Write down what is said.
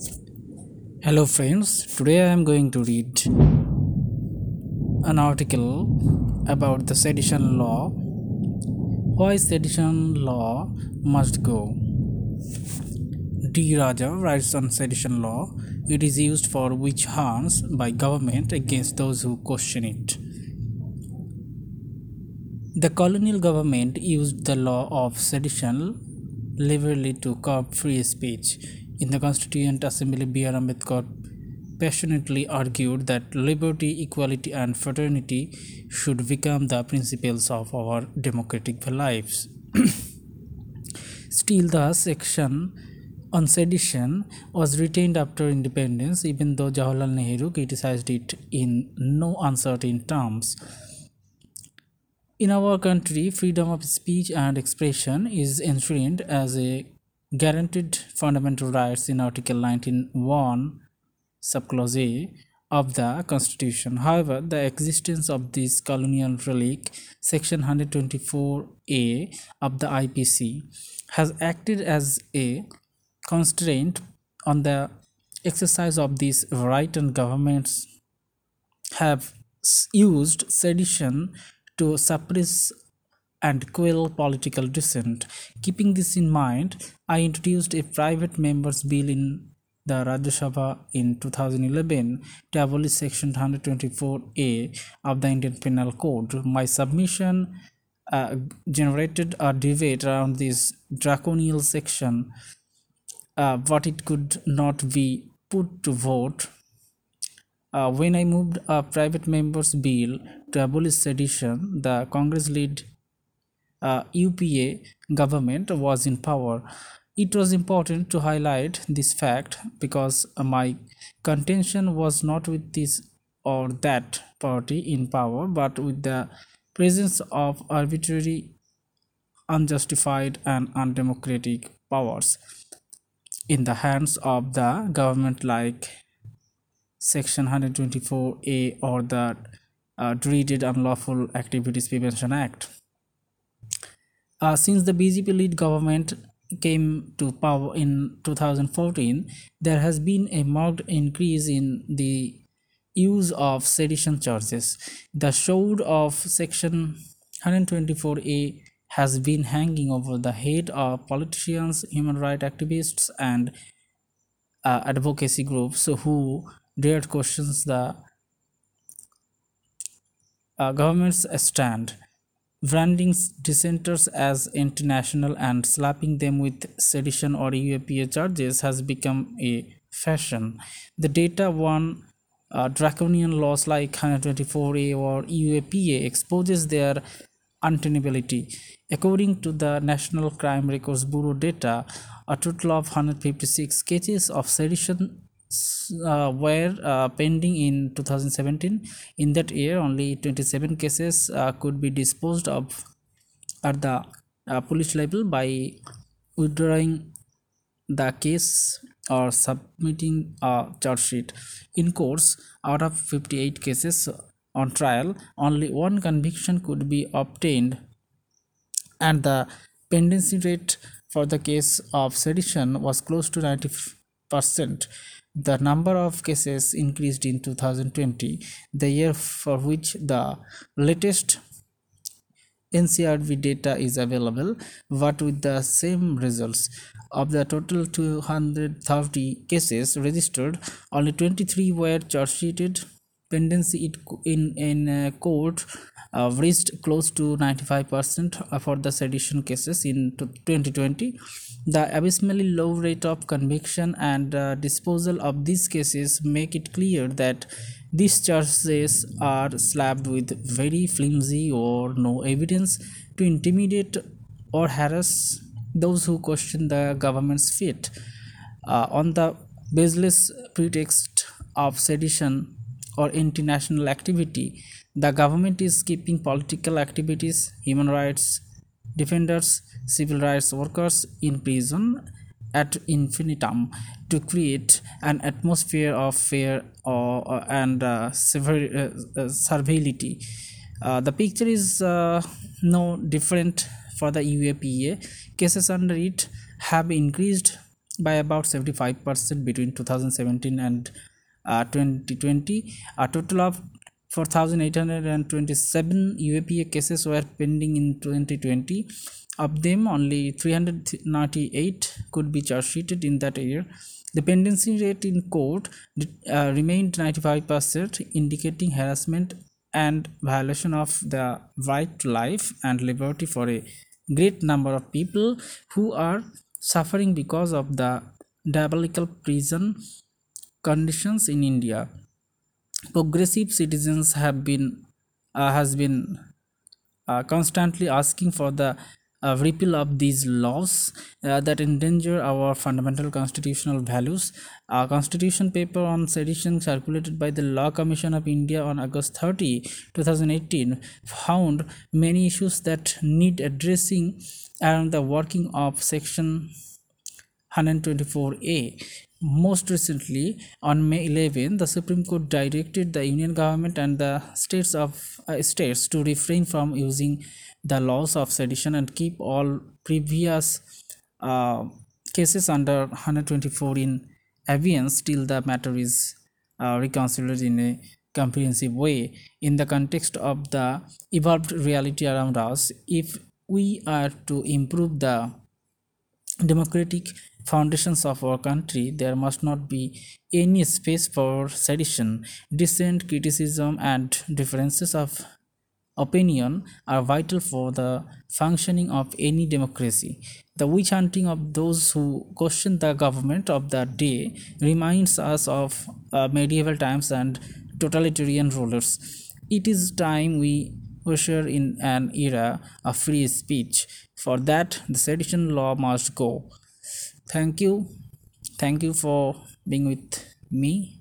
Hello, friends. Today I am going to read an article about the sedition law. Why sedition law must go. D. Raja writes on sedition law. It is used for witch hunts by government against those who question it. The colonial government used the law of sedition liberally to curb free speech. In the Constituent Assembly, B.R. Ambedkar passionately argued that liberty, equality, and fraternity should become the principles of our democratic lives. Still, the section on sedition was retained after independence, even though Jawaharlal Nehru criticized it in no uncertain terms. In our country, freedom of speech and expression is enshrined as a guaranteed fundamental rights in Article 19.1, subclause A of the Constitution. However, the existence of this colonial relic, Section 124A of the IPC, has acted as a constraint on the exercise of this right and governments have used sedition to suppress and quell political dissent. Keeping this in mind, I introduced a private members bill in the Rajya Sabha in 2011 to abolish Section 124A of the Indian Penal Code. My submission uh, generated a debate around this draconian section, uh, but it could not be put to vote. Uh, when I moved a private members bill to abolish sedition, the Congress-led uh, UPA government was in power. It was important to highlight this fact because my contention was not with this or that party in power but with the presence of arbitrary, unjustified, and undemocratic powers in the hands of the government like section 124a or the uh, dreaded unlawful activities prevention act uh, since the BJP lead government came to power in 2014, there has been a marked increase in the use of sedition charges. The shroud of Section 124A has been hanging over the head of politicians, human rights activists, and uh, advocacy groups who dared questions the uh, government's stand branding dissenters as international and slapping them with sedition or UAPA charges has become a fashion. The data one uh, draconian laws like 124A or UAPA exposes their untenability. According to the National Crime Records Bureau data, a total of 156 cases of sedition uh, were uh, pending in 2017 in that year only 27 cases uh, could be disposed of at the uh, police level by withdrawing the case or submitting a charge sheet. In course out of 58 cases on trial only one conviction could be obtained and the pendency rate for the case of sedition was close to 90 percent the number of cases increased in 2020, the year for which the latest NCRB data is available, but with the same results. Of the total 230 cases registered, only 23 were charge sheeted. Pendency in, in, in court uh, reached close to 95% for the sedition cases in 2020 the abysmally low rate of conviction and uh, disposal of these cases make it clear that these charges are slapped with very flimsy or no evidence to intimidate or harass those who question the government's fate. Uh, on the baseless pretext of sedition or international activity the government is keeping political activities human rights defenders civil rights workers in prison ad infinitum to create an atmosphere of fear uh, and uh, severe, uh, uh, uh, the picture is uh, no different for the UAPA. Cases under it have increased by about 75% between 2017 and uh, 2020. A total of 4,827 UAPA cases were pending in 2020. Of them, only 398 could be charge sheeted in that year. The pendency rate in court uh, remained 95%, indicating harassment and violation of the right to life and liberty for a great number of people who are suffering because of the diabolical prison conditions in India. Progressive citizens have been uh, has been uh, constantly asking for the uh, repeal of these laws uh, that endanger our fundamental constitutional values. A consultation paper on sedition circulated by the Law Commission of India on August 30, 2018 found many issues that need addressing around the working of section 124A. Most recently, on May 11, the Supreme Court directed the Union government and the states of uh, states to refrain from using the laws of sedition and keep all previous uh, cases under 124 in abeyance till the matter is uh, reconsidered in a comprehensive way. In the context of the evolved reality around us if we are to improve the democratic foundations of our country, there must not be any space for sedition. Dissent, criticism, and differences of opinion are vital for the functioning of any democracy. The witch hunting of those who question the government of that day reminds us of uh, medieval times and totalitarian rulers. It is time we usher in an era of free speech. For that, the sedition law must go. Thank you. Thank you for being with me.